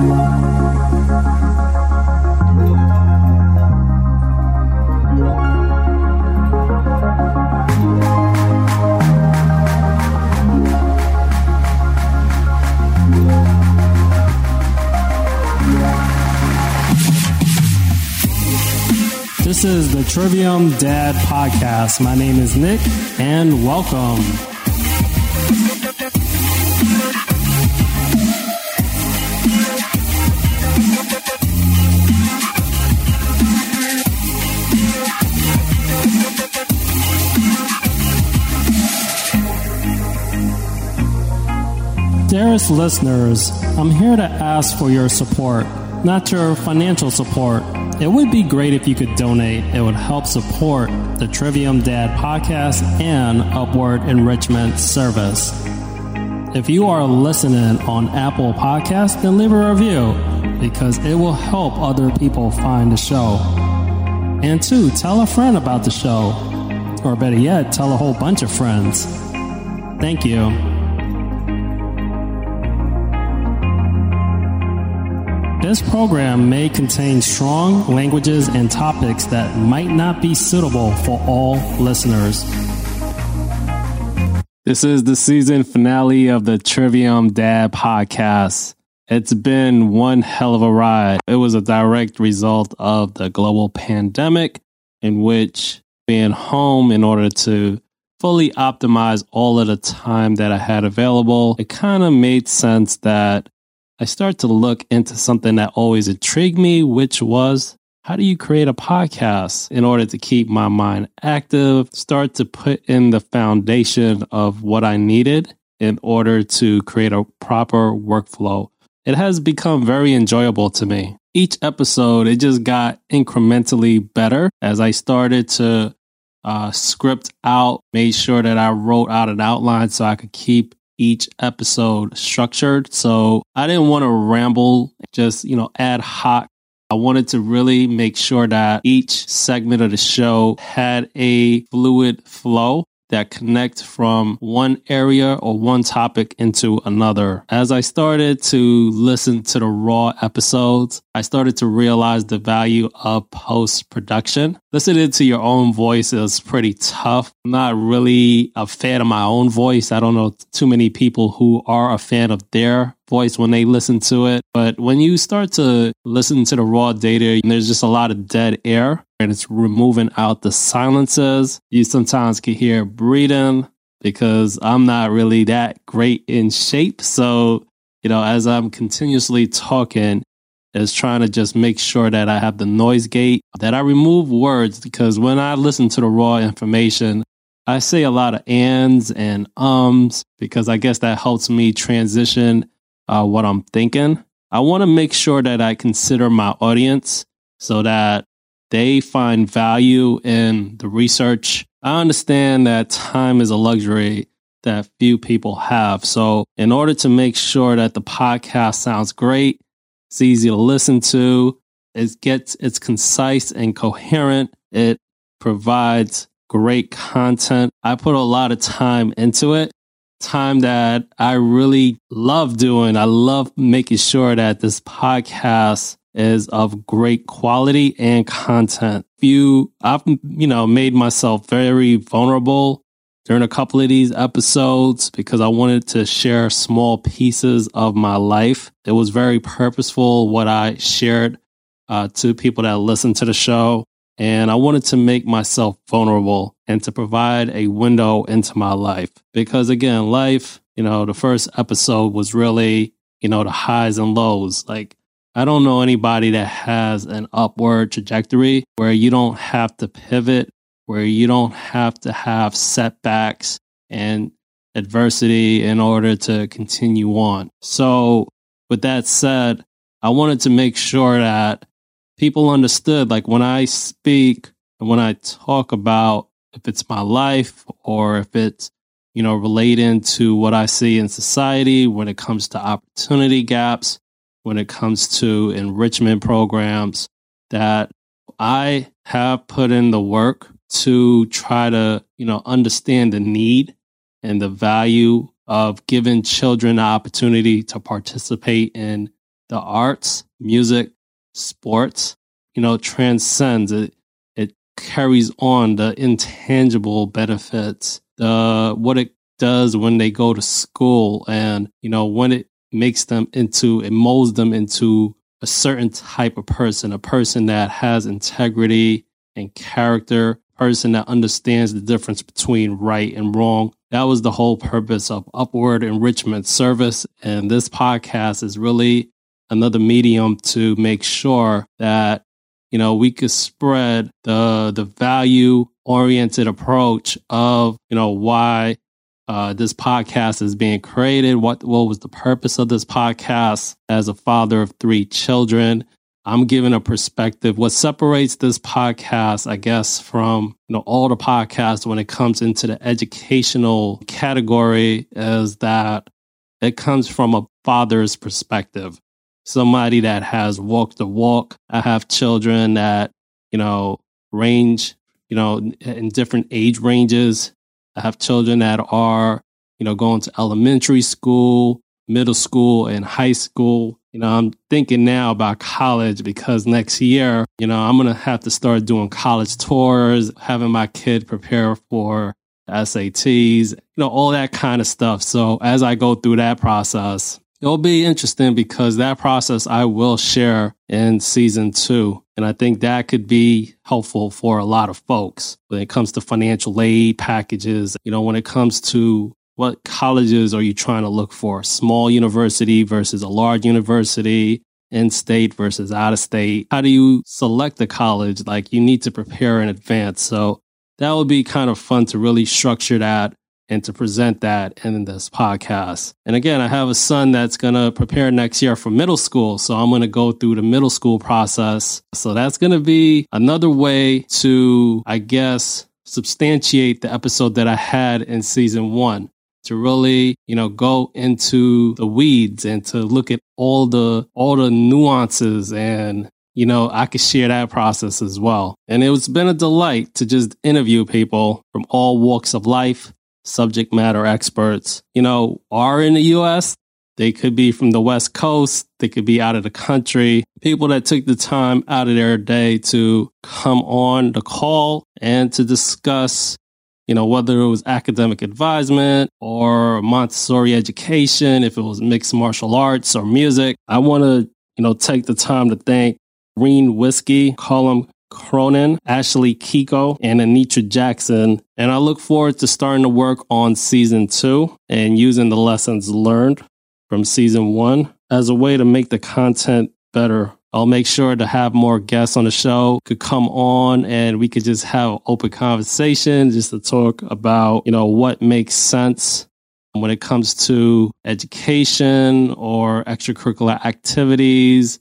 This is the Trivium Dad Podcast. My name is Nick, and welcome. Dearest listeners, I'm here to ask for your support, not your financial support. It would be great if you could donate. It would help support the Trivium Dad podcast and Upward Enrichment Service. If you are listening on Apple Podcasts, then leave a review because it will help other people find the show. And two, tell a friend about the show. Or better yet, tell a whole bunch of friends. Thank you. This program may contain strong languages and topics that might not be suitable for all listeners. This is the season finale of the Trivium Dad podcast. It's been one hell of a ride. It was a direct result of the global pandemic, in which being home in order to fully optimize all of the time that I had available, it kind of made sense that I started to look into something that always intrigued me, which was how do you create a podcast in order to keep my mind active, start to put in the foundation of what I needed in order to create a proper workflow. It has become very enjoyable to me. Each episode, it just got incrementally better as I started to uh, script out, made sure that I wrote out an outline so I could keep each episode structured. So I didn't want to ramble, just, you know, ad hoc. I wanted to really make sure that each segment of the show had a fluid flow that connect from one area or one topic into another. As I started to listen to the raw episodes, I started to realize the value of post production. Listening to your own voice is pretty tough. I'm not really a fan of my own voice. I don't know too many people who are a fan of their voice when they listen to it. But when you start to listen to the raw data, there's just a lot of dead air and it's removing out the silences. You sometimes can hear breathing because I'm not really that great in shape. So, you know, as I'm continuously talking, is trying to just make sure that I have the noise gate, that I remove words because when I listen to the raw information, I say a lot of ands and ums because I guess that helps me transition uh, what I'm thinking. I want to make sure that I consider my audience so that they find value in the research. I understand that time is a luxury that few people have. So, in order to make sure that the podcast sounds great, it's easy to listen to, it gets it's concise and coherent, it provides great content. I put a lot of time into it time that I really love doing. I love making sure that this podcast is of great quality and content. You, I've, you know, made myself very vulnerable during a couple of these episodes because I wanted to share small pieces of my life. It was very purposeful what I shared uh, to people that listen to the show. And I wanted to make myself vulnerable and to provide a window into my life. Because again, life, you know, the first episode was really, you know, the highs and lows. Like, I don't know anybody that has an upward trajectory where you don't have to pivot, where you don't have to have setbacks and adversity in order to continue on. So, with that said, I wanted to make sure that people understood like when I speak and when I talk about if it's my life or if it's, you know, relating to what I see in society when it comes to opportunity gaps, when it comes to enrichment programs, that I have put in the work to try to, you know, understand the need and the value of giving children the opportunity to participate in the arts, music, sports, you know, transcends it. It carries on the intangible benefits, the what it does when they go to school and, you know, when it makes them into, it molds them into a certain type of person, a person that has integrity and character, person that understands the difference between right and wrong. That was the whole purpose of Upward Enrichment Service. And this podcast is really another medium to make sure that, you know, we could spread the, the value oriented approach of, you know, why uh, this podcast is being created. What what was the purpose of this podcast? As a father of three children, I'm giving a perspective. What separates this podcast, I guess, from you know all the podcasts when it comes into the educational category, is that it comes from a father's perspective. Somebody that has walked the walk. I have children that you know range, you know, in different age ranges I have children that are, you know, going to elementary school, middle school, and high school. You know, I'm thinking now about college because next year, you know, I'm going to have to start doing college tours, having my kid prepare for SATs, you know, all that kind of stuff. So as I go through that process, it'll be interesting because that process I will share in season two. And I think that could be helpful for a lot of folks when it comes to financial aid packages. You know, when it comes to what colleges are you trying to look for? Small university versus a large university, in state versus out of state. How do you select the college? Like you need to prepare in advance. So that would be kind of fun to really structure that and to present that in this podcast. And again, I have a son that's going to prepare next year for middle school. So I'm going to go through the middle school process. So that's going to be another way to, I guess, substantiate the episode that I had in season one to really, you know, go into the weeds and to look at all the, all the nuances and you know, I could share that process as well. And it's been a delight to just interview people from all walks of life subject matter experts, you know, are in the US. They could be from the West Coast. They could be out of the country. People that took the time out of their day to come on the call and to discuss, you know, whether it was academic advisement or Montessori education, if it was mixed martial arts or music. I want to, you know, take the time to thank Green Whiskey, Colum Cronin, Ashley Kiko, and Anitra Jackson. And I look forward to starting to work on season two and using the lessons learned from season one as a way to make the content better. I'll make sure to have more guests on the show could come on and we could just have open conversation just to talk about, you know, what makes sense when it comes to education or extracurricular activities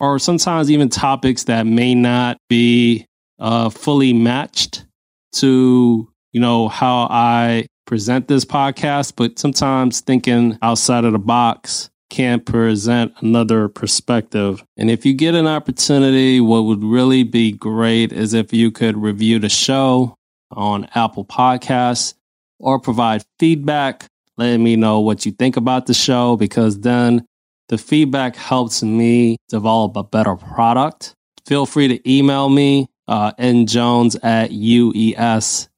or sometimes even topics that may not be uh, fully matched to you know how I present this podcast, but sometimes thinking outside of the box can present another perspective. And if you get an opportunity, what would really be great is if you could review the show on Apple Podcasts or provide feedback, letting me know what you think about the show, because then the feedback helps me develop a better product. Feel free to email me, uh, njones at uesnys.com.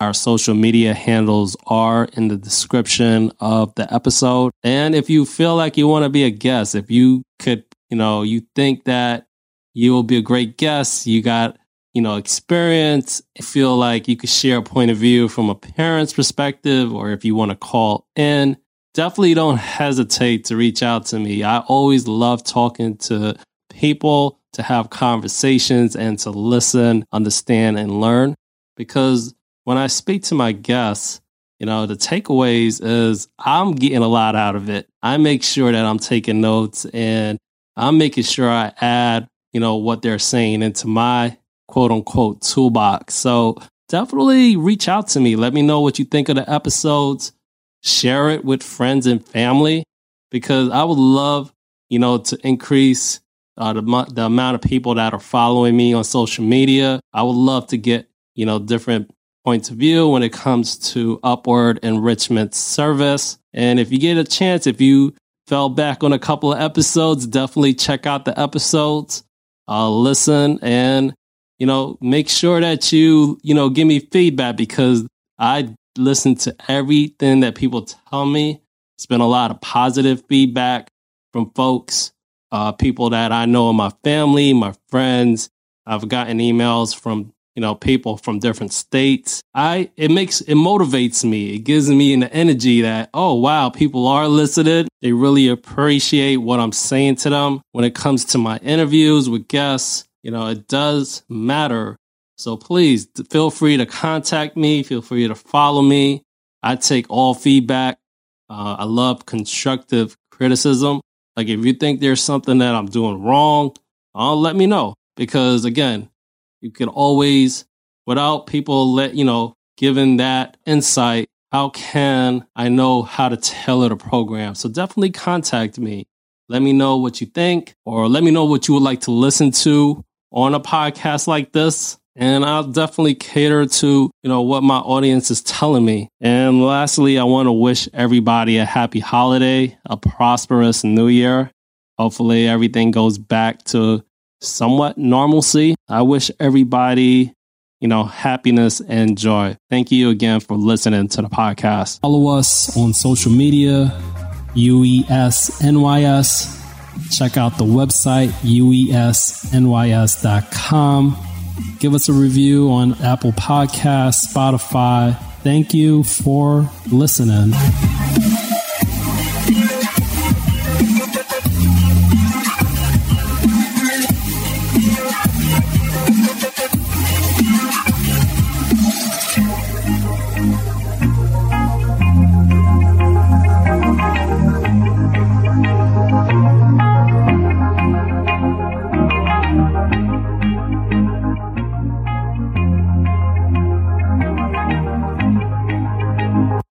Our social media handles are in the description of the episode. And if you feel like you want to be a guest, if you could, you know, you think that you will be a great guest, you got you know, experience, feel like you could share a point of view from a parent's perspective, or if you want to call in, definitely don't hesitate to reach out to me. I always love talking to people, to have conversations, and to listen, understand, and learn. Because when I speak to my guests, you know, the takeaways is I'm getting a lot out of it. I make sure that I'm taking notes and I'm making sure I add, you know, what they're saying into my quote unquote toolbox. So definitely reach out to me. Let me know what you think of the episodes share it with friends and family because I would love, you know, to increase uh, the, the amount of people that are following me on social media. I would love to get, you know, different points of view when it comes to upward enrichment service. And if you get a chance, if you fell back on a couple of episodes, definitely check out the episodes, uh, listen, and you know, make sure that you you know give me feedback because I listen to everything that people tell me. It's been a lot of positive feedback from folks, uh, people that I know in my family, my friends. I've gotten emails from you know people from different states. I it makes it motivates me. It gives me an energy that oh wow, people are listening. They really appreciate what I'm saying to them when it comes to my interviews with guests. You know, it does matter. So please feel free to contact me. Feel free to follow me. I take all feedback. Uh, I love constructive criticism. Like if you think there's something that I'm doing wrong, uh, let me know. Because again, you can always, without people let you know, given that insight, how can I know how to tailor the program? So definitely contact me. Let me know what you think, or let me know what you would like to listen to on a podcast like this and I'll definitely cater to, you know, what my audience is telling me. And lastly, I want to wish everybody a happy holiday, a prosperous new year. Hopefully everything goes back to somewhat normalcy. I wish everybody, you know, happiness and joy. Thank you again for listening to the podcast. Follow us on social media, UESNYS. Check out the website, uesnys.com Give us a review on Apple Podcasts, Spotify. Thank you for listening.